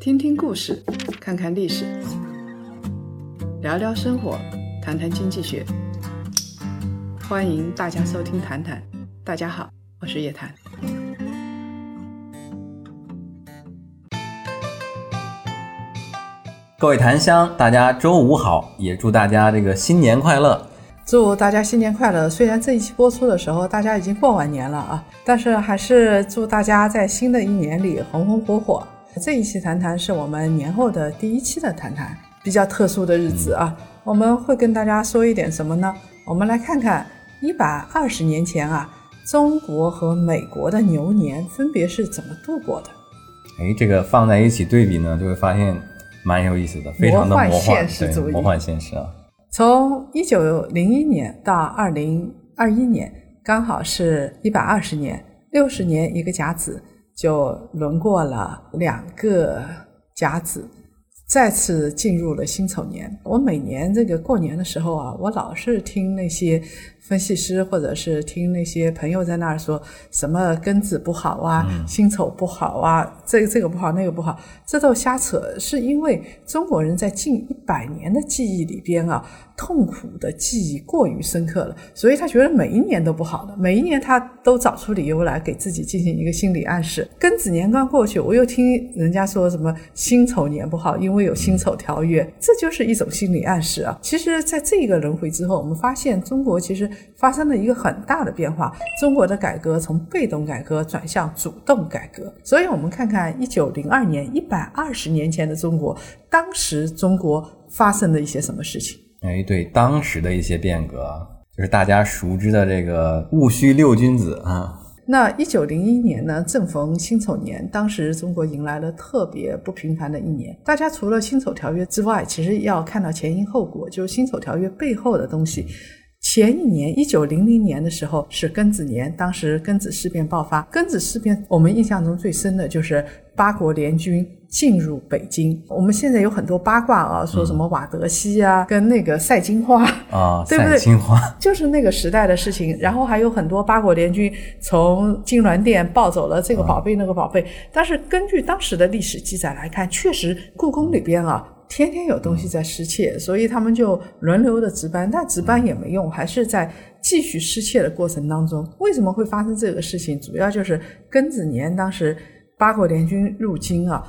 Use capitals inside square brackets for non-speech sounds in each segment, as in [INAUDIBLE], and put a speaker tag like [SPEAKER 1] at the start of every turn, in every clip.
[SPEAKER 1] 听听故事，看看历史，聊聊生活，谈谈经济学。欢迎大家收听《谈谈》，大家好，我是叶檀。
[SPEAKER 2] 各位檀香，大家周五好，也祝大家这个新年快乐。
[SPEAKER 1] 祝大家新年快乐！虽然这一期播出的时候大家已经过完年了啊，但是还是祝大家在新的一年里红红火火。这一期谈谈是我们年后的第一期的谈谈，比较特殊的日子啊，我们会跟大家说一点什么呢？我们来看看一百二十年前啊，中国和美国的牛年分别是怎么度过的。
[SPEAKER 2] 哎，这个放在一起对比呢，就会发现蛮有意思的，非常的魔幻，
[SPEAKER 1] 对，
[SPEAKER 2] 魔幻现实啊。
[SPEAKER 1] 从一九零一年到二零二一年，刚好是一百二十年，六十年一个甲子，就轮过了两个甲子，再次进入了辛丑年。我每年这个过年的时候啊，我老是听那些。分析师或者是听那些朋友在那儿说什么庚子不好啊，辛丑不好啊，这个这个不好那个不好，这都瞎扯。是因为中国人在近一百年的记忆里边啊，痛苦的记忆过于深刻了，所以他觉得每一年都不好的，每一年他都找出理由来给自己进行一个心理暗示。庚子年刚过去，我又听人家说什么辛丑年不好，因为有辛丑条约，这就是一种心理暗示啊。其实，在这个轮回之后，我们发现中国其实。发生了一个很大的变化，中国的改革从被动改革转向主动改革。所以，我们看看一九零二年，一百二十年前的中国，当时中国发生了一些什么事情？
[SPEAKER 2] 哎，对，当时的一些变革，就是大家熟知的这个戊戌六君子啊。
[SPEAKER 1] 那一九零一年呢，正逢辛丑年，当时中国迎来了特别不平凡的一年。大家除了辛丑条约之外，其实要看到前因后果，就是辛丑条约背后的东西。前一年，一九零零年的时候是庚子年，当时庚子事变爆发。庚子事变，我们印象中最深的就是八国联军进入北京。我们现在有很多八卦啊，说什么瓦德西啊，跟那个赛金花
[SPEAKER 2] 啊，[LAUGHS]
[SPEAKER 1] 对不对？
[SPEAKER 2] 赛金花
[SPEAKER 1] 就是那个时代的事情。然后还有很多八国联军从金銮殿抱走了这个宝贝那个宝贝。但是根据当时的历史记载来看，确实故宫里边啊。天天有东西在失窃，所以他们就轮流的值班，但值班也没用，还是在继续失窃的过程当中。为什么会发生这个事情？主要就是庚子年，当时八国联军入京啊。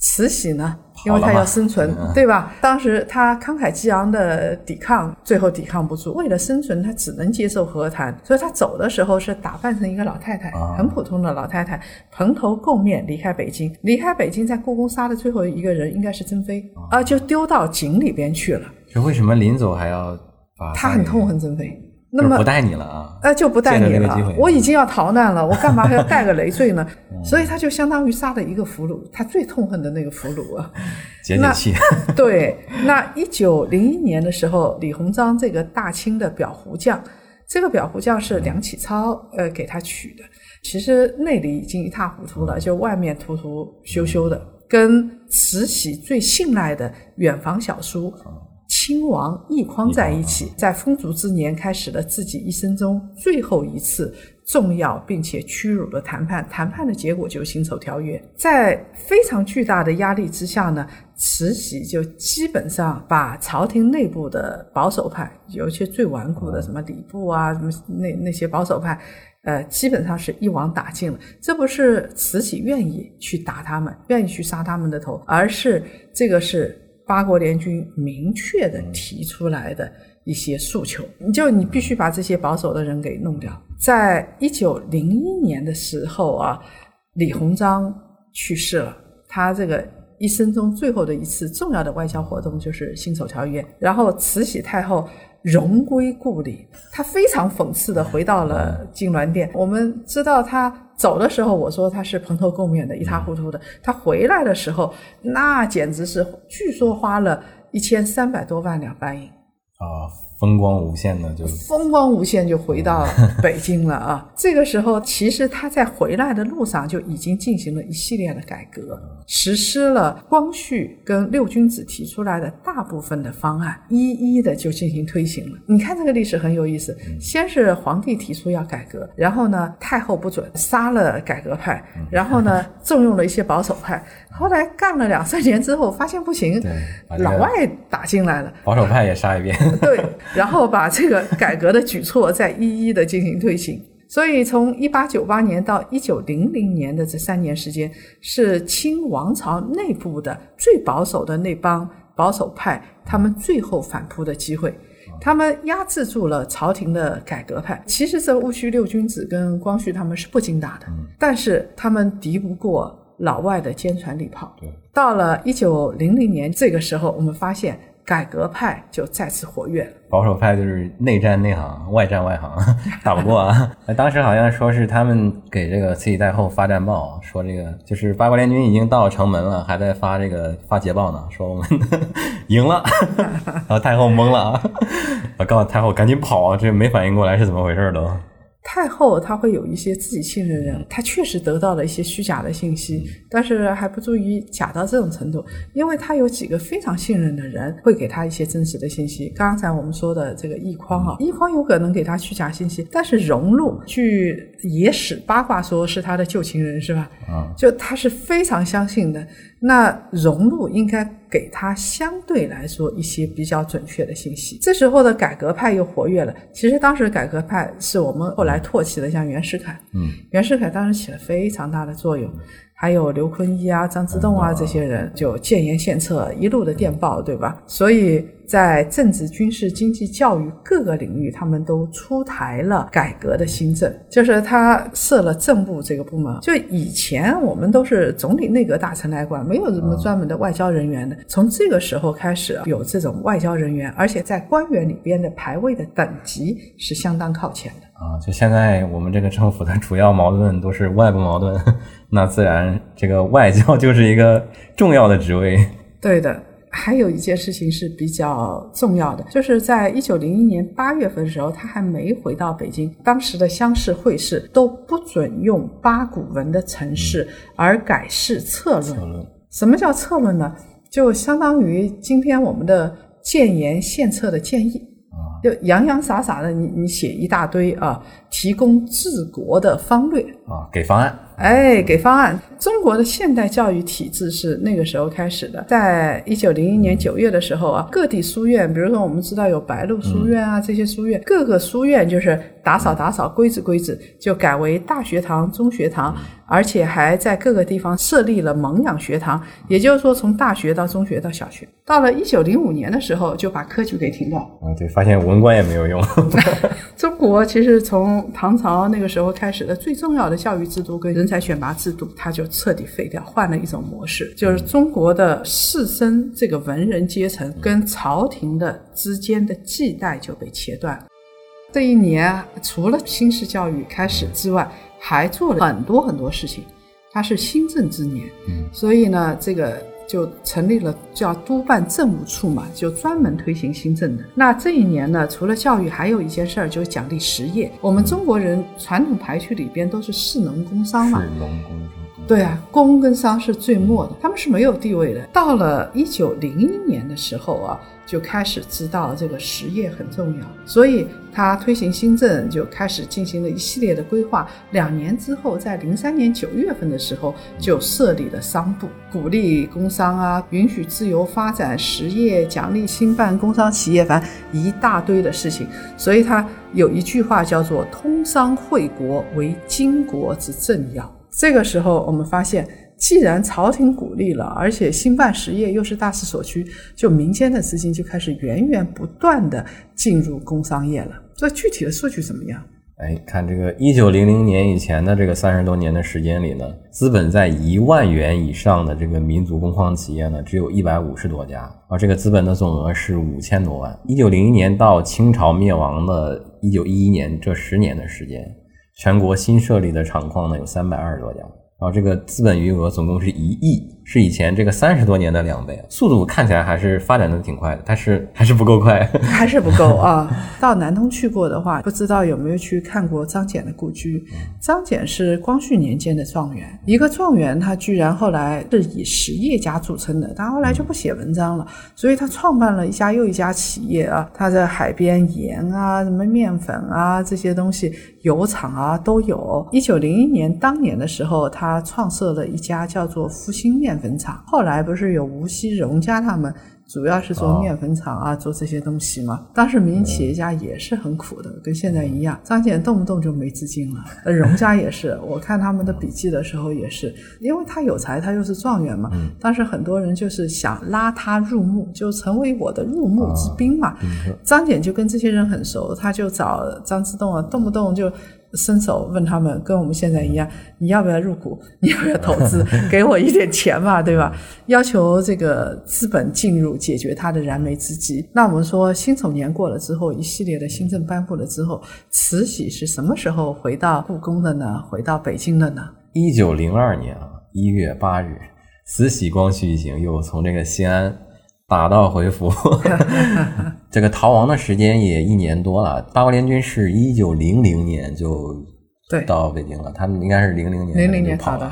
[SPEAKER 1] 慈禧呢，因为她要生存，对吧？当时她慷慨激昂的抵抗，最后抵抗不住，为了生存，她只能接受和谈。所以她走的时候是打扮成一个老太太，很普通的老太太，蓬头垢面离开北京。离开北京，在故宫杀的最后一个人应该是珍妃啊，就丢到井里边去了。
[SPEAKER 2] 就为什么临走还要把？
[SPEAKER 1] 他很痛恨珍妃。那么
[SPEAKER 2] 不带你了啊？
[SPEAKER 1] 呃，就不带你了。我已经要逃难了，我干嘛还要带个累赘呢？[LAUGHS] 所以他就相当于杀了一个俘虏，他最痛恨的那个俘虏啊。[LAUGHS]
[SPEAKER 2] 解解气。[LAUGHS]
[SPEAKER 1] 对，那一九零一年的时候，李鸿章这个大清的裱糊匠，这个裱糊匠是梁启超呃给他取的，其实内里已经一塌糊涂了，就外面涂涂修修的，跟慈禧最信赖的远房小叔。亲王奕匡在一起，在风烛之年开始了自己一生中最后一次重要并且屈辱的谈判。谈判的结果就是辛丑条约。在非常巨大的压力之下呢，慈禧就基本上把朝廷内部的保守派，尤其最顽固的什么礼部啊，什么那那些保守派，呃，基本上是一网打尽了。这不是慈禧愿意去打他们，愿意去杀他们的头，而是这个是。八国联军明确的提出来的一些诉求，你就你必须把这些保守的人给弄掉。在一九零一年的时候啊，李鸿章去世了，他这个一生中最后的一次重要的外交活动就是辛丑条约，然后慈禧太后。荣归故里，他非常讽刺的回到了金銮殿。我们知道他走的时候，我说他是蓬头垢面的，一塌糊涂的。他回来的时候，那简直是，据说花了一千三百多万两白银。
[SPEAKER 2] 啊，风光无限的就
[SPEAKER 1] 风光无限就回到北京了啊！[LAUGHS] 这个时候，其实他在回来的路上就已经进行了一系列的改革，实施了光绪跟六君子提出来的大部分的方案，一一的就进行推行了。你看这个历史很有意思，先是皇帝提出要改革，然后呢太后不准，杀了改革派，然后呢 [LAUGHS] 重用了一些保守派，后来干了两三年之后，发现不行，老外打进来了，
[SPEAKER 2] 保守派也杀一遍，[LAUGHS]
[SPEAKER 1] 对。然后把这个改革的举措再一一的进行推行，所以从一八九八年到一九零零年的这三年时间，是清王朝内部的最保守的那帮保守派他们最后反扑的机会，他们压制住了朝廷的改革派。其实这戊戌六君子跟光绪他们是不经打的，但是他们敌不过老外的坚船利炮。到了一九零零年这个时候，我们发现。改革派就再次活跃了，
[SPEAKER 2] 保守派就是内战内行，外战外行，[LAUGHS] 打不过啊。[LAUGHS] 当时好像说是他们给这个慈禧太后发战报，说这个就是八国联军已经到城门了，还在发这个发捷报呢，[LAUGHS] 说我们赢了。然后太后懵了啊，告诉太后赶紧跑啊，这没反应过来是怎么回事都。
[SPEAKER 1] 太后她会有一些自己信任的人，她确实得到了一些虚假的信息，但是还不足以假到这种程度，因为她有几个非常信任的人会给她一些真实的信息。刚才我们说的这个奕匡啊，奕匡有可能给她虚假信息，但是荣禄据野史八卦说是他的旧情人是吧？
[SPEAKER 2] 啊，
[SPEAKER 1] 就他是非常相信的。那融入应该给他相对来说一些比较准确的信息。这时候的改革派又活跃了。其实当时改革派是我们后来唾弃的，像袁世凯。
[SPEAKER 2] 嗯，
[SPEAKER 1] 袁世凯当时起了非常大的作用。还有刘坤一啊、张之洞啊这些人，就建言献策，一路的电报，对吧？所以在政治、军事、经济、教育各个领域，他们都出台了改革的新政。就是他设了政部这个部门。就以前我们都是总理内阁大臣来管，没有什么专门的外交人员的。从这个时候开始有这种外交人员，而且在官员里边的排位的等级是相当靠前的。
[SPEAKER 2] 啊，就现在我们这个政府的主要矛盾都是外部矛盾，[LAUGHS] 那自然这个外交就是一个重要的职位。
[SPEAKER 1] 对的，还有一件事情是比较重要的，就是在一九零一年八月份的时候，他还没回到北京，当时的乡试会试都不准用八股文的程式，而改试策论。什么叫策论呢？就相当于今天我们的建言献策的建议。就洋洋洒洒的，你你写一大堆啊，提供治国的方略
[SPEAKER 2] 啊，给方案。
[SPEAKER 1] 哎，给方案。中国的现代教育体制是那个时候开始的，在一九零一年九月的时候啊，各地书院，比如说我们知道有白鹿书院啊，这些书院，各个书院就是打扫打扫，规制规制，就改为大学堂、中学堂，而且还在各个地方设立了蒙养学堂，也就是说，从大学到中学到小学。到了一九零五年的时候，就把科举给停掉。
[SPEAKER 2] 啊，对，发现文官也没有用。[LAUGHS]
[SPEAKER 1] 中国其实从唐朝那个时候开始的最重要的教育制度跟人才选拔制度，它就彻底废掉，换了一种模式，就是中国的士绅这个文人阶层跟朝廷的之间的系带就被切断了。这一年除了新式教育开始之外，还做了很多很多事情。它是新政之年，所以呢，这个。就成立了叫督办政务处嘛，就专门推行新政的。那这一年呢，除了教育，还有一件事儿，就是奖励实业。我们中国人传统排序里边都是士农工商嘛，
[SPEAKER 2] 士农工商。
[SPEAKER 1] 对啊，工跟商是最末的，他们是没有地位的。到了一九零一年的时候啊。就开始知道这个实业很重要，所以他推行新政就开始进行了一系列的规划。两年之后，在零三年九月份的时候，就设立了商部，鼓励工商啊，允许自由发展实业，奖励兴办工商企业，反正一大堆的事情。所以他有一句话叫做“通商惠国，为经国之政要”。这个时候，我们发现。既然朝廷鼓励了，而且兴办实业又是大势所趋，就民间的资金就开始源源不断的进入工商业了。这具体的数据怎么样？
[SPEAKER 2] 哎，看这个一九零零年以前的这个三十多年的时间里呢，资本在一万元以上的这个民族工矿企业呢，只有一百五十多家，而这个资本的总额是五千多万。一九零一年到清朝灭亡的一九一一年这十年的时间，全国新设立的厂矿呢有三百二十多家。然后这个资本余额总共是一亿，是以前这个三十多年的两倍，速度看起来还是发展的挺快的，但是还是不够快。[LAUGHS]
[SPEAKER 1] 还是不够啊！到南通去过的话，不知道有没有去看过张謇的故居。张謇是光绪年间的状元，一个状元他居然后来是以实业家著称的，他后来就不写文章了，所以他创办了一家又一家企业啊。他在海边盐啊、什么面粉啊这些东西，油厂啊都有。一九零一年当年的时候，他创设了一家叫做复兴面。粉厂后来不是有无锡荣家他们，主要是做面粉厂啊，做这些东西嘛。当时民营企业家也是很苦的，跟现在一样。张謇动不动就没资金了，荣家也是。[LAUGHS] 我看他们的笔记的时候也是，因为他有才，他又是状元嘛。当时很多人就是想拉他入幕，就成为我的入幕之宾嘛。张謇就跟这些人很熟，他就找张之洞啊，动不动就。伸手问他们，跟我们现在一样，你要不要入股？[LAUGHS] 你要不要投资？[LAUGHS] 给我一点钱嘛，对吧？要求这个资本进入，解决他的燃眉之急。那我们说辛丑年过了之后，一系列的新政颁布了之后，慈禧是什么时候回到故宫的呢？回到北京的呢？
[SPEAKER 2] 一九零二年啊，一月八日，慈禧光绪一行又从这个西安。打道回府，[LAUGHS] 这个逃亡的时间也一年多了。八国联军是一九零零年就到北京了，他们应该是零零年
[SPEAKER 1] 零零年
[SPEAKER 2] 跑的。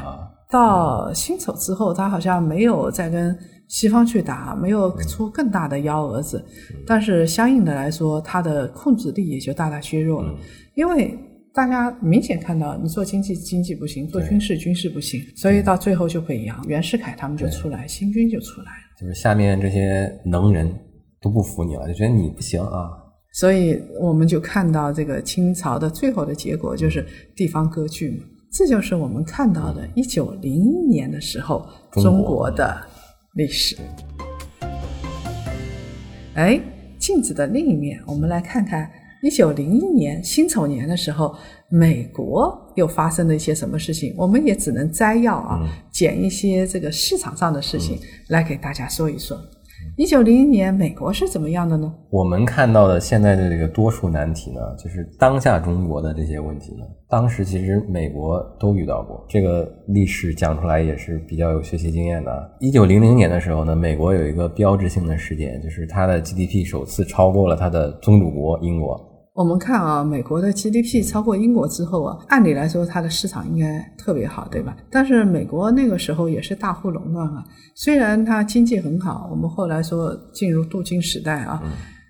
[SPEAKER 1] 到辛丑之后，他好像没有再跟西方去打，没有出更大的幺蛾子。但是相应的来说，他的控制力也就大大削弱了，因为大家明显看到，你做经济经济不行，做军事军事不行，所以到最后就北洋袁世凯他们就出来，新军就出来。了。
[SPEAKER 2] 就是下面这些能人都不服你了，就觉得你不行啊，
[SPEAKER 1] 所以我们就看到这个清朝的最后的结果就是地方割据嘛，这就是我们看到的一九零一年的时候中国的历史。哎，镜子的另一面，我们来看看一九零一年辛丑年的时候。美国又发生了一些什么事情？我们也只能摘要啊，捡一些这个市场上的事情来给大家说一说。一九零一年，美国是怎么样的呢？
[SPEAKER 2] 我们看到的现在的这个多数难题呢，就是当下中国的这些问题呢，当时其实美国都遇到过。这个历史讲出来也是比较有学习经验的。一九零零年的时候呢，美国有一个标志性的事件，就是它的 GDP 首次超过了它的宗主国英国。
[SPEAKER 1] 我们看啊，美国的 GDP 超过英国之后啊，按理来说它的市场应该特别好，对吧？但是美国那个时候也是大户垄断啊，虽然它经济很好，我们后来说进入镀金时代啊，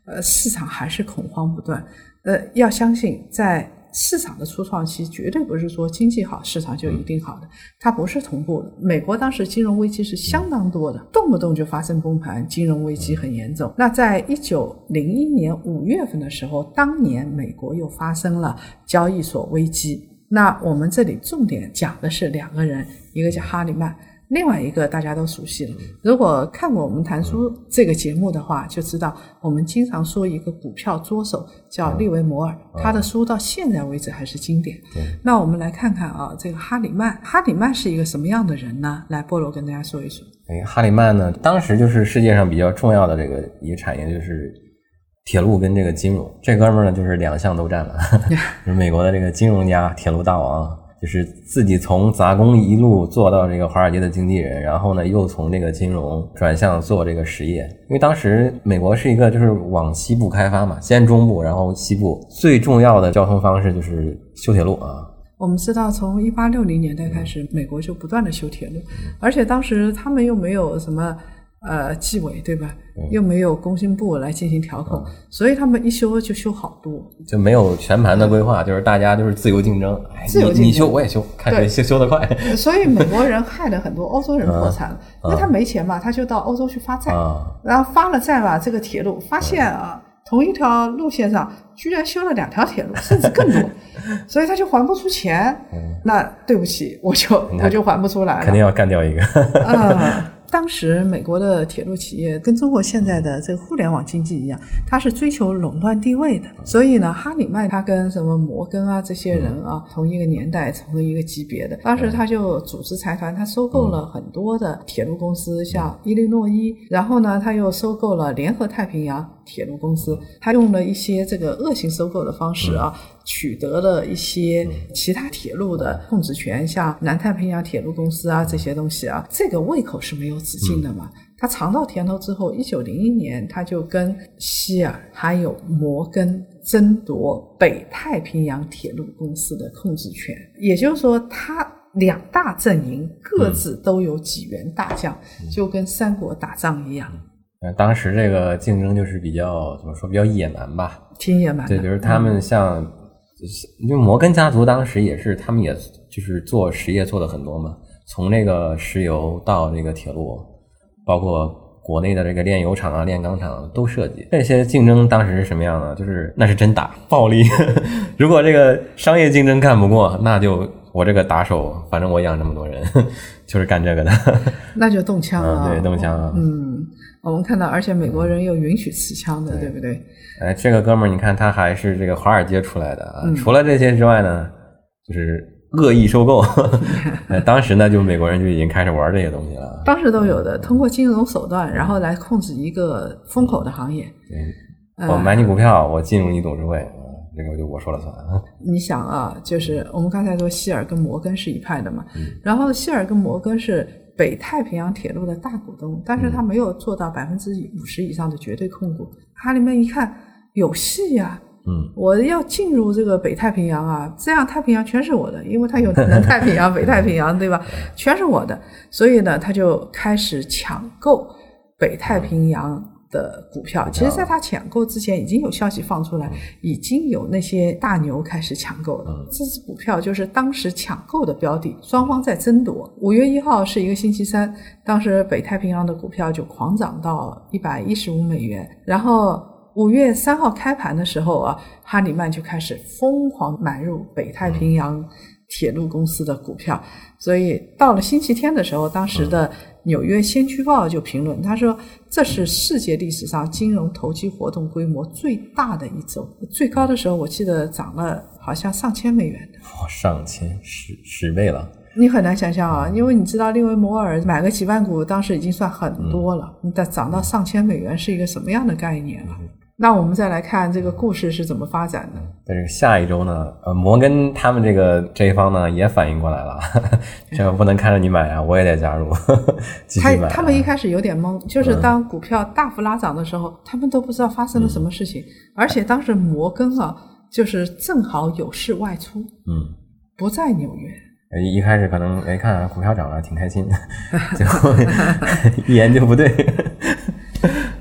[SPEAKER 1] 呃，市场还是恐慌不断。呃，要相信在。市场的初创期绝对不是说经济好市场就一定好的，它不是同步的。美国当时金融危机是相当多的，动不动就发生崩盘，金融危机很严重。那在一九零一年五月份的时候，当年美国又发生了交易所危机。那我们这里重点讲的是两个人，一个叫哈里曼。另外一个大家都熟悉了，如果看过我们谈书这个节目的话，就知道我们经常说一个股票作手叫利维摩尔，他的书到现在为止还是经典。那我们来看看啊，这个哈里曼，哈里曼是一个什么样的人呢？来，菠萝跟大家说一说。
[SPEAKER 2] 哎，哈里曼呢，当时就是世界上比较重要的这个一个产业就是铁路跟这个金融，这哥们儿呢就是两项都占了，[LAUGHS] [LAUGHS] 是美国的这个金融家、铁路大王。就是自己从杂工一路做到这个华尔街的经纪人，然后呢，又从这个金融转向做这个实业。因为当时美国是一个就是往西部开发嘛，先中部，然后西部，最重要的交通方式就是修铁路啊。
[SPEAKER 1] 我们知道，从一八六零年代开始，美国就不断的修铁路，而且当时他们又没有什么。呃，纪委对吧？又没有工信部来进行调控，所以他们一修就修好多，
[SPEAKER 2] 就没有全盘的规划，就是大家就是自由竞争，
[SPEAKER 1] 自由竞争，
[SPEAKER 2] 你修我也修，[LAUGHS] 看谁修修得快。[LAUGHS]
[SPEAKER 1] 所以美国人害了很多欧洲人破产了，因为他没钱嘛，他就到欧洲去发债，然后发了债吧，这个铁路发现啊，同一条路线上居然修了两条铁路，甚至更多，[LAUGHS] 所以他就还不出钱。那对不起，我就我就还不出来了，
[SPEAKER 2] 肯定要干掉一个。
[SPEAKER 1] 嗯。当时美国的铁路企业跟中国现在的这个互联网经济一样，它是追求垄断地位的。所以呢，哈里曼他跟什么摩根啊这些人啊，同一个年代、同一个级别的，当时他就组织财团，他收购了很多的铁路公司，像伊利诺伊，然后呢，他又收购了联合太平洋。铁路公司，他用了一些这个恶性收购的方式啊，取得了一些其他铁路的控制权，像南太平洋铁路公司啊这些东西啊，这个胃口是没有止境的嘛。他尝到甜头之后，一九零一年他就跟希尔还有摩根争夺北太平洋铁路公司的控制权，也就是说他。两大阵营各自都有几员大将，就跟三国打仗一样。
[SPEAKER 2] 呃，当时这个竞争就是比较怎么说，比较野蛮吧？
[SPEAKER 1] 挺野蛮。
[SPEAKER 2] 对，比如他们像，因为摩根家族当时也是，他们也就是做实业做的很多嘛，从这个石油到这个铁路，包括国内的这个炼油厂啊、炼钢厂都涉及。这些竞争当时是什么样的？就是那是真打，暴力。[LAUGHS] 如果这个商业竞争干不过，那就。我这个打手，反正我养这么多人，[LAUGHS] 就是干这个的，[LAUGHS]
[SPEAKER 1] 那就动枪了。
[SPEAKER 2] 对，动枪。
[SPEAKER 1] 嗯，我们看到，而且美国人又允许持枪的，对不对？
[SPEAKER 2] 哎，这个哥们儿，你看他还是这个华尔街出来的。除了这些之外呢，就是恶意收购。[LAUGHS] 当时呢，就美国人就已经开始玩这些东西了。
[SPEAKER 1] 当时都有的，通过金融手段，然后来控制一个风口的行业。
[SPEAKER 2] 对，我买你股票，我进入你董事会。这个就我说了算啊！[LAUGHS]
[SPEAKER 1] 你想啊，就是我们刚才说希尔跟摩根是一派的嘛，然后希尔跟摩根是北太平洋铁路的大股东，但是他没有做到百分之五十以上的绝对控股。哈里曼一看有戏呀，
[SPEAKER 2] 嗯，
[SPEAKER 1] 我要进入这个北太平洋啊，这样太平洋全是我的，因为他有南太平洋、[LAUGHS] 北太平洋，对吧？全是我的，所以呢，他就开始抢购北太平洋。的股票，其实，在他抢购之前，已经有消息放出来，已经有那些大牛开始抢购了。这只股票就是当时抢购的标的，双方在争夺。五月一号是一个星期三，当时北太平洋的股票就狂涨到一百一十五美元。然后五月三号开盘的时候啊，哈里曼就开始疯狂买入北太平洋铁路公司的股票。所以到了星期天的时候，当时的。纽约先驱报就评论，他说这是世界历史上金融投机活动规模最大的一周，最高的时候我记得涨了好像上千美元的，
[SPEAKER 2] 哇，上千十十倍了。
[SPEAKER 1] 你很难想象啊，因为你知道利维摩尔买个几万股当时已经算很多了，你再涨到上千美元是一个什么样的概念啊？那我们再来看这个故事是怎么发展的。
[SPEAKER 2] 在这个下一周呢，呃，摩根他们这个这一方呢也反应过来了，[LAUGHS] 这不能看着你买啊，我也得加入，[LAUGHS] 继续买。
[SPEAKER 1] 他们一开始有点懵，就是当股票大幅拉涨的时候，他们都不知道发生了什么事情，而且当时摩根啊，就是正好有事外出，
[SPEAKER 2] 嗯，
[SPEAKER 1] 不在纽约。
[SPEAKER 2] 一开始可能哎看股票涨了挺开心，[LAUGHS] 最后一研究不对。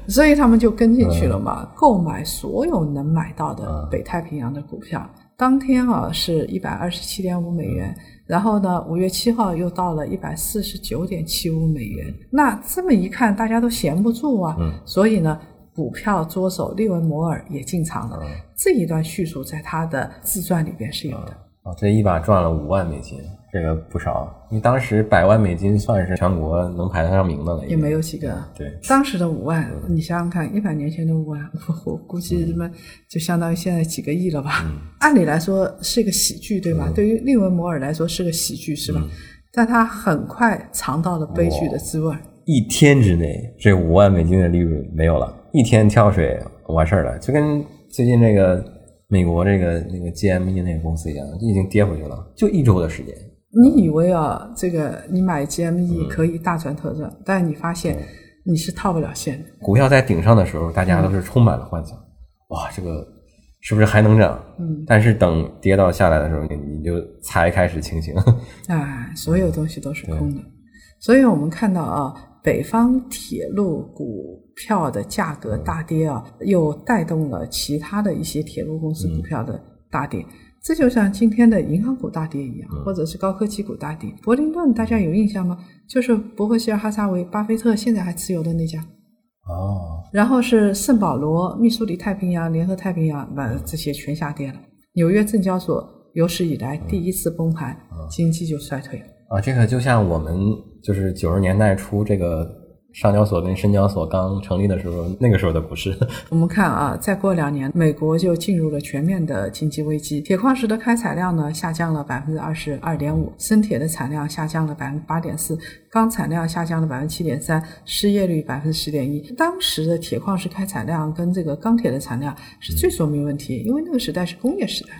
[SPEAKER 1] 所以他们就跟进去了嘛，购买所有能买到的北太平洋的股票。当天啊是一百二十七点五美元，然后呢五月七号又到了一百四十九点七五美元。那这么一看，大家都闲不住啊，所以呢股票捉手利文摩尔也进场了。这一段叙述在他的自传里边是有的。
[SPEAKER 2] 啊，这一把赚了五万美金。这个不少，因为当时百万美金算是全国能排得上名的了，
[SPEAKER 1] 也没有几个。
[SPEAKER 2] 对，
[SPEAKER 1] 当时的五万，你想想看，一百年前的五万，我估计他们就相当于现在几个亿了吧？按理来说是个喜剧，对吧？对于利文摩尔来说是个喜剧，是吧？但他很快尝到了悲剧的滋味。
[SPEAKER 2] 一天之内，这五万美金的利润没有了，一天跳水完事儿了，就跟最近这个美国这个那个 GME 那个公司一样，已经跌回去了，就一周的时间。
[SPEAKER 1] 你以为啊，这个你买 GME 可以大赚特赚，但你发现你是套不了现的。
[SPEAKER 2] 股票在顶上的时候，大家都是充满了幻想，哇，这个是不是还能涨？
[SPEAKER 1] 嗯。
[SPEAKER 2] 但是等跌到下来的时候，你你就才开始清醒。
[SPEAKER 1] 哎，所有东西都是空的。所以我们看到啊，北方铁路股票的价格大跌啊，又带动了其他的一些铁路公司股票的大跌。这就像今天的银行股大跌一样，或者是高科技股大跌。柏林顿大家有印象吗？就是伯克希尔哈撒韦，巴菲特现在还持有的那家。
[SPEAKER 2] 哦。
[SPEAKER 1] 然后是圣保罗、密苏里太平洋、联合太平洋，那这些全下跌了。纽约证交所有史以来第一次崩盘，经济就衰退了。
[SPEAKER 2] 啊，这个就像我们就是九十年代初这个上交所跟深交所刚成立的时候，那个时候的股市。
[SPEAKER 1] 我们看啊，再过两年，美国就进入了全面的经济危机，铁矿石的开采量呢下降了百分之二十二点五，生铁的产量下降了百分之八点四，钢产量下降了百分之七点三，失业率百分之十点一。当时的铁矿石开采量跟这个钢铁的产量是最说明问题，因为那个时代是工业时代。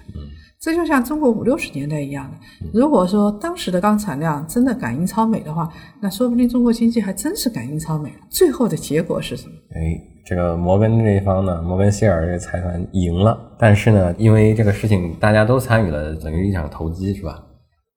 [SPEAKER 1] 这就像中国五六十年代一样的，如果说当时的钢产量真的赶英超美的话，那说不定中国经济还真是赶英超美了。最后的结果是什么？
[SPEAKER 2] 哎，这个摩根这一方呢，摩根希尔这个财团赢了，但是呢，因为这个事情大家都参与了，等于一场投机，是吧？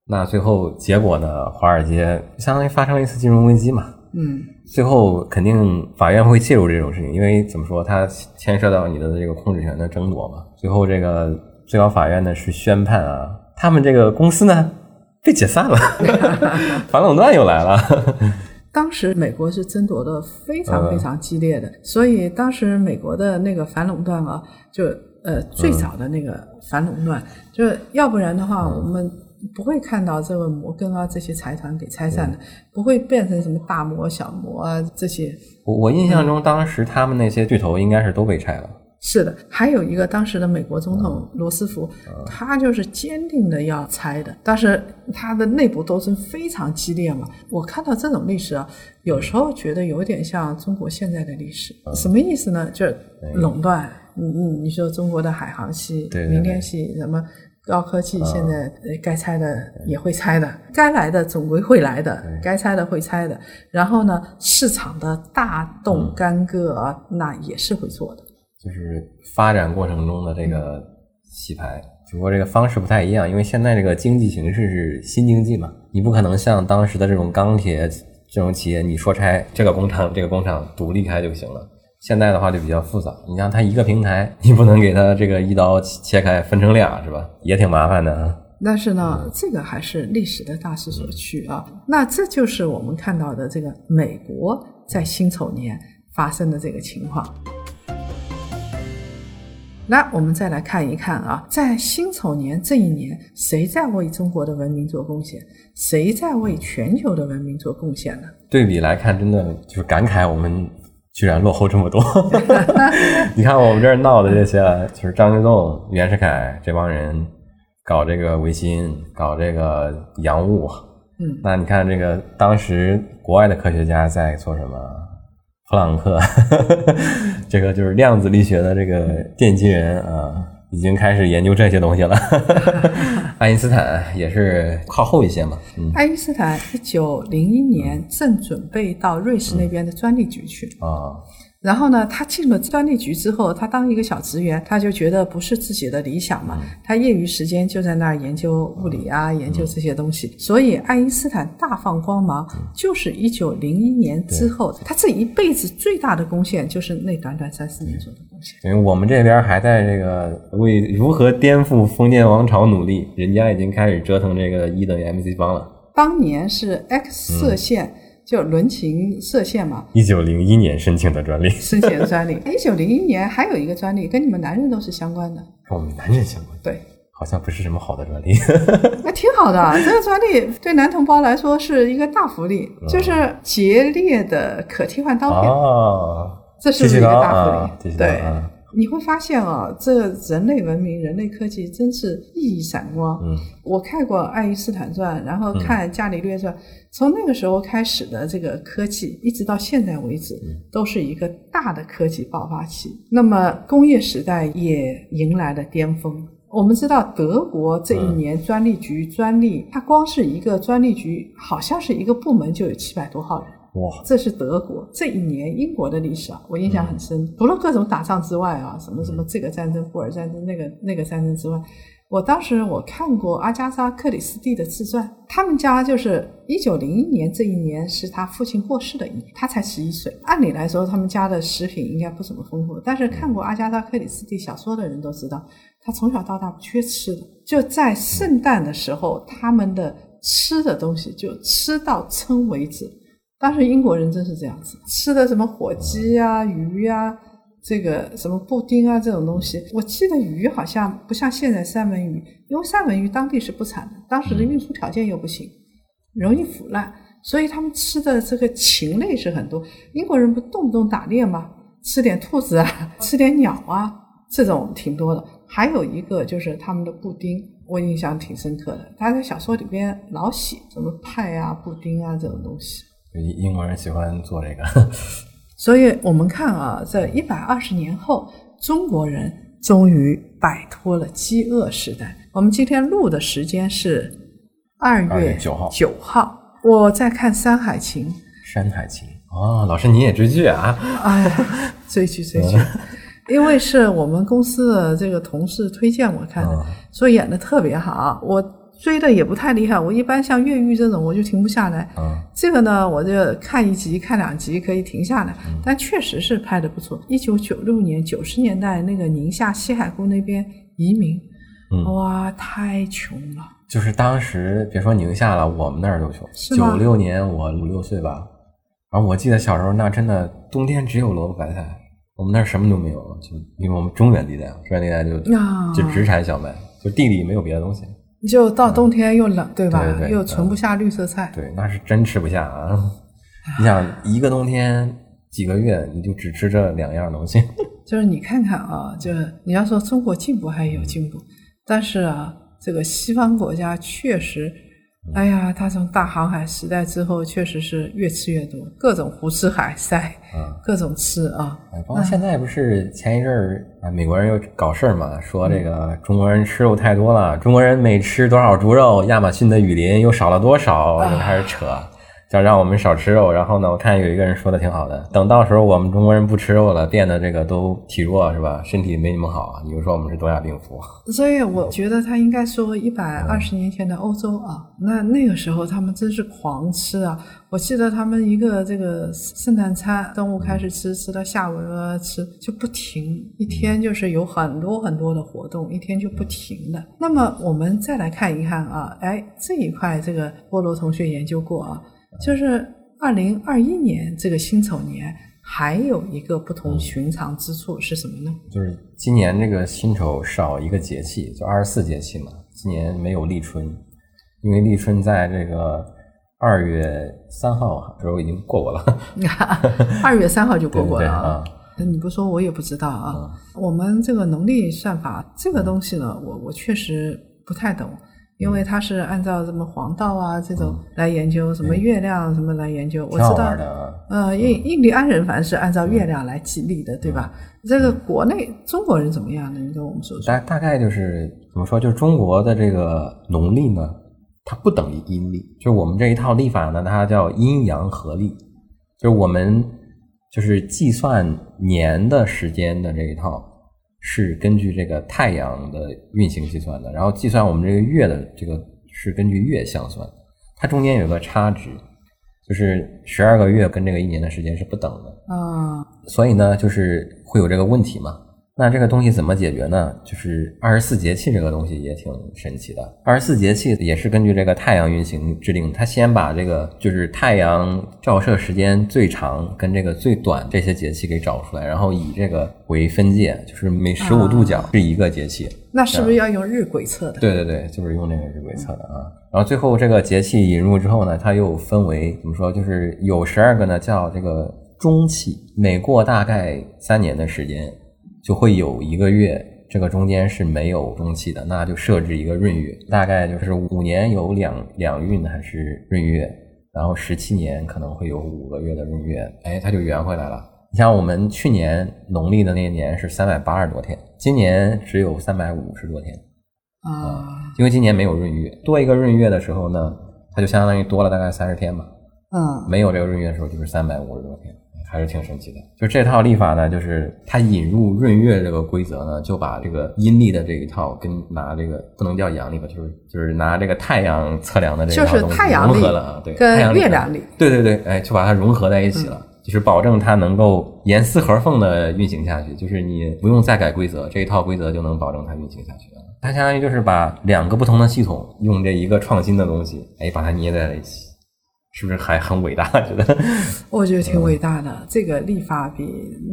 [SPEAKER 2] 那最后结果呢，华尔街相当于发生了一次金融危机嘛。
[SPEAKER 1] 嗯，
[SPEAKER 2] 最后肯定法院会介入这种事情，因为怎么说，它牵涉到你的这个控制权的争夺嘛。最后这个。最高法院呢是宣判啊，他们这个公司呢被解散了，[LAUGHS] 反垄断又来了。
[SPEAKER 1] 当时美国是争夺的非常非常激烈的，所以当时美国的那个反垄断啊，就呃最早的那个反垄断，就要不然的话，我们不会看到这个摩根啊这些财团给拆散的，不会变成什么大摩、小摩啊这些。
[SPEAKER 2] 我我印象中，当时他们那些巨头应该是都被拆了。
[SPEAKER 1] 是的，还有一个当时的美国总统罗斯福，他就是坚定的要拆的，但是他的内部斗争非常激烈嘛。我看到这种历史啊，有时候觉得有点像中国现在的历史，什么意思呢？就是垄断。你你你说中国的海航系、对明天系什么高科技，现在该拆的也会拆的，该来的总归会来的，该拆的会拆的。然后呢，市场的大动干戈啊，那也是会做的。
[SPEAKER 2] 就是发展过程中的这个洗牌，只不过这个方式不太一样，因为现在这个经济形势是新经济嘛，你不可能像当时的这种钢铁这种企业，你说拆这个工厂，这个工厂独立开就行了。现在的话就比较复杂，你像它一个平台，你不能给它这个一刀切开分成俩，是吧？也挺麻烦的啊。
[SPEAKER 1] 但是呢，这个还是历史的大势所趋啊。那这就是我们看到的这个美国在辛丑年发生的这个情况。那我们再来看一看啊，在辛丑年这一年，谁在为中国的文明做贡献？谁在为全球的文明做贡献呢？
[SPEAKER 2] 对比来看，真的就是感慨，我们居然落后这么多。[LAUGHS] 你看我们这儿闹的这些，就是张之洞、袁世凯这帮人搞这个维新，搞这个洋务。
[SPEAKER 1] 嗯，
[SPEAKER 2] 那你看这个当时国外的科学家在做什么？普朗克，[LAUGHS] 这个就是量子力学的这个奠基人啊，已经开始研究这些东西了。[LAUGHS] 爱因斯坦也是靠后一些嘛。
[SPEAKER 1] 爱因斯坦一九零一年正准备到瑞士那边的专利局去
[SPEAKER 2] 啊。
[SPEAKER 1] 然后呢，他进了专利局之后，他当一个小职员，他就觉得不是自己的理想嘛。他业余时间就在那儿研究物理啊，研究这些东西。所以爱因斯坦大放光芒，就是一九零一年之后，他这一辈子最大的贡献就是那短短三四年做的贡献。
[SPEAKER 2] 因为我们这边还在这个为如何颠覆封建王朝努力，人家已经开始折腾这个一等于 MC 方了。
[SPEAKER 1] 当年是 X 射线。就伦琴射线嘛，
[SPEAKER 2] 一九零一年申请的专利，
[SPEAKER 1] 申请的专利。一九零一年还有一个专利，跟你们男人都是相关的，
[SPEAKER 2] 跟我们男人相关。
[SPEAKER 1] 对，
[SPEAKER 2] 好像不是什么好的专利。
[SPEAKER 1] 那 [LAUGHS] 挺好的，这个专利对男同胞来说是一个大福利，就是节烈的可替换刀片。
[SPEAKER 2] 哦，
[SPEAKER 1] 这是一个大
[SPEAKER 2] 福
[SPEAKER 1] 利。对。你会发现啊，这人类文明、人类科技真是熠熠闪光。
[SPEAKER 2] 嗯，
[SPEAKER 1] 我看过《爱因斯坦传》，然后看《伽利略传》，从那个时候开始的这个科技，一直到现在为止，都是一个大的科技爆发期。那么工业时代也迎来了巅峰。我们知道，德国这一年专利局专利，它光是一个专利局，好像是一个部门就有七百多号人。
[SPEAKER 2] 哇，
[SPEAKER 1] 这是德国这一年英国的历史啊，我印象很深。除了各种打仗之外啊，什么什么这个战争、布尔战争、那个那个战争之外，我当时我看过阿加莎·克里斯蒂的自传，他们家就是一九零一年这一年是他父亲过世的一年，他才十一岁。按理来说，他们家的食品应该不怎么丰富，但是看过阿加莎·克里斯蒂小说的人都知道，他从小到大不缺吃的。就在圣诞的时候，他们的吃的东西就吃到撑为止。当时英国人真是这样子，吃的什么火鸡啊、鱼啊，这个什么布丁啊这种东西。我记得鱼好像不像现在三文鱼，因为三文鱼当地是不产的，当时的运输条件又不行，容易腐烂，所以他们吃的这个禽类是很多。英国人不动不动打猎吗？吃点兔子啊，吃点鸟啊，这种挺多的。还有一个就是他们的布丁，我印象挺深刻的。他在小说里边老写什么派啊、布丁啊这种东西。
[SPEAKER 2] 英国人喜欢做这个，
[SPEAKER 1] 所以我们看啊，在一百二十年后，中国人终于摆脱了饥饿时代。我们今天录的时间是二月
[SPEAKER 2] 九号。
[SPEAKER 1] 九号，我在看《山海情》。
[SPEAKER 2] 山海情哦，老师你也追剧啊？
[SPEAKER 1] 哎，追剧追剧。因为是我们公司的这个同事推荐我看的，所以演的特别好。我追的也不太厉害，我一般像越狱这种我就停不下来。这个呢，我就看一集、看两集可以停下来。但确实是拍的不错。一九九六年九十年代那个宁夏西海固那边移民，哇，太穷了。
[SPEAKER 2] 就是当时别说宁夏了，我们那儿都穷。九六年我五六岁吧，然后我记得小时候那真的冬天只有萝卜白菜。我们那儿什么都没有，就因为我们中原地带，中原地带就就只产小麦，就地里没有别的东西。
[SPEAKER 1] 就到冬天又冷，对吧？
[SPEAKER 2] 对
[SPEAKER 1] 又存不下绿色菜。
[SPEAKER 2] 对，那是真吃不下啊！你想一个冬天几个月，你就只吃这两样东西。[LAUGHS]
[SPEAKER 1] 就是你看看啊，就是你要说中国进步还有进步，但是啊，这个西方国家确实。哎呀，他从大航海时代之后，确实是越吃越多，各种胡吃海塞，各种吃啊。
[SPEAKER 2] 包括现在不是前一阵儿啊，美国人又搞事儿嘛，说这个中国人吃肉太多了，中国人每吃多少猪肉，亚马逊的雨林又少了多少，就开始扯。想让我们少吃肉，然后呢，我看有一个人说的挺好的，等到时候我们中国人不吃肉了，变得这个都体弱是吧？身体没你们好，你就说我们是东亚病夫。
[SPEAKER 1] 所以我觉得他应该说一百二十年前的欧洲啊，那那个时候他们真是狂吃啊！我记得他们一个这个圣诞餐，中午开始吃，吃到下午吃就不停，一天就是有很多很多的活动，一天就不停的。那么我们再来看一看啊，哎，这一块这个菠萝同学研究过啊。就是二零二一年这个辛丑年，还有一个不同寻常之处是什么呢？
[SPEAKER 2] 就是今年这个辛丑少一个节气，就二十四节气嘛。今年没有立春，因为立春在这个二月三号时候已经过过了。[LAUGHS]
[SPEAKER 1] 二月三号就过过了啊？你不说我也不知道啊。我们这个农历算法这个东西呢，我我确实不太懂。因为他是按照什么黄道啊这种来研究，什么月亮什么来研究，我知道，呃，印印第安人反正是按照月亮来计历的，对吧？这个国内中国人怎么样呢？你跟我们说说。
[SPEAKER 2] 大大概就是怎么说？就是中国的这个农历呢，它不等于阴历，就是我们这一套历法呢，它叫阴阳合历，就是我们就是计算年的时间的这一套。是根据这个太阳的运行计算的，然后计算我们这个月的这个是根据月相算，它中间有个差值，就是十二个月跟这个一年的时间是不等的啊，所以呢，就是会有这个问题嘛。那这个东西怎么解决呢？就是二十四节气这个东西也挺神奇的。二十四节气也是根据这个太阳运行制定，它先把这个就是太阳照射时间最长跟这个最短这些节气给找出来，然后以这个为分界，就是每十五度角是一个节气。
[SPEAKER 1] 那是不是要用日晷测的？
[SPEAKER 2] 对对对，就是用那个日晷测的啊。然后最后这个节气引入之后呢，它又分为怎么说？就是有十二个呢，叫这个中气，每过大概三年的时间。就会有一个月，这个中间是没有中气的，那就设置一个闰月，大概就是五年有两两闰还是闰月，然后十七年可能会有五个月的闰月，哎，它就圆回来了。你像我们去年农历的那年是三百八十多天，今年只有三百五十多天啊，因为今年没有闰月，多一个闰月的时候呢，它就相当于多了大概三十天吧。嗯，没有这个闰月的时候就是三百五十多天。还是挺神奇的，就这套历法呢，就是它引入闰月这个规则呢，就把这个阴历的这一套跟拿这个不能叫阳历吧，就是就是拿这个太阳测量的这套东西融合了啊，对，
[SPEAKER 1] 跟月亮历，
[SPEAKER 2] 对对对，哎，就把它融合在一起了，就是保证它能够严丝合缝的运行下去，就是你不用再改规则，这一套规则就能保证它运行下去它相当于就是把两个不同的系统用这一个创新的东西，哎，把它捏在了一起。是不是还很伟大？觉得 [LAUGHS]
[SPEAKER 1] 我觉得挺伟大的。这个立法比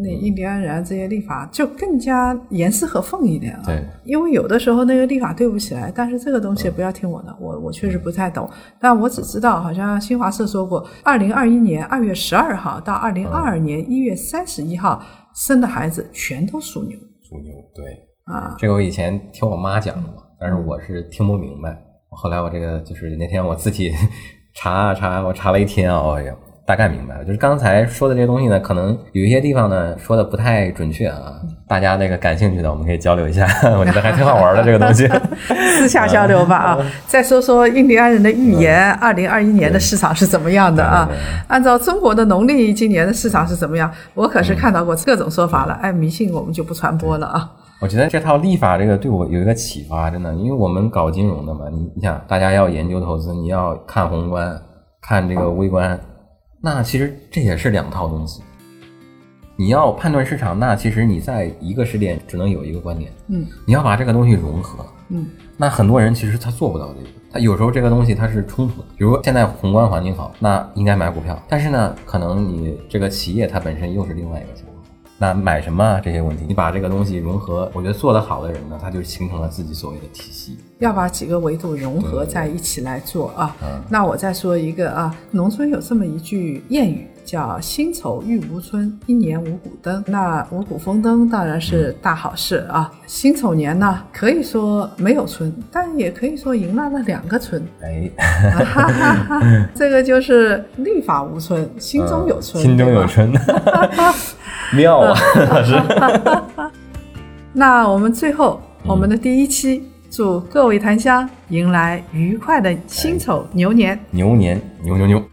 [SPEAKER 1] 那印第安人这些立法就更加严丝合缝一点啊。
[SPEAKER 2] 对，
[SPEAKER 1] 因为有的时候那个立法对不起来，但是这个东西不要听我的，我我确实不太懂。但我只知道，好像新华社说过，二零二一年二月十二号到二零二二年一月三十一号生的孩子全都属牛
[SPEAKER 2] 属牛，对
[SPEAKER 1] 啊。
[SPEAKER 2] 这个我以前听我妈讲的嘛，但是我是听不明白。后来我这个就是那天我自己。查啊查，我查了一天啊，哎呀，大概明白了。就是刚才说的这些东西呢，可能有一些地方呢说的不太准确啊。大家那个感兴趣的，我们可以交流一下，[LAUGHS] 我觉得还挺好玩的这个东西。[LAUGHS]
[SPEAKER 1] 私下交流吧啊。[LAUGHS] 再说说印第安人的预言，二零二一年的市场是怎么样的啊？按照中国的农历，今年的市场是怎么样？我可是看到过各种说法了。哎，迷信我们就不传播了啊。
[SPEAKER 2] 我觉得这套立法这个对我有一个启发，真的，因为我们搞金融的嘛，你你想，大家要研究投资，你要看宏观，看这个微观，那其实这也是两套东西。你要判断市场，那其实你在一个时点只能有一个观点，
[SPEAKER 1] 嗯，
[SPEAKER 2] 你要把这个东西融合，
[SPEAKER 1] 嗯，
[SPEAKER 2] 那很多人其实他做不到这个，他有时候这个东西它是冲突的。比如说现在宏观环境好，那应该买股票，但是呢，可能你这个企业它本身又是另外一个情况。那买什么这些问题，你把这个东西融合，我觉得做得好的人呢，他就形成了自己所谓的体系。
[SPEAKER 1] 要把几个维度融合在一起来做啊。那我再说一个啊，农村有这么一句谚语，叫“辛丑玉无春，一年五谷登”。那五谷丰登当然是大好事啊。辛丑年呢，可以说没有春，但也可以说迎来了两个春。
[SPEAKER 2] 哎，[LAUGHS]
[SPEAKER 1] 这个就是立法无春，心中有春，
[SPEAKER 2] 心中有春。妙啊，[LAUGHS] 老师。
[SPEAKER 1] 那我们最后，我们的第一期，祝各位檀香迎来愉快的辛丑牛年，
[SPEAKER 2] 牛年牛牛牛。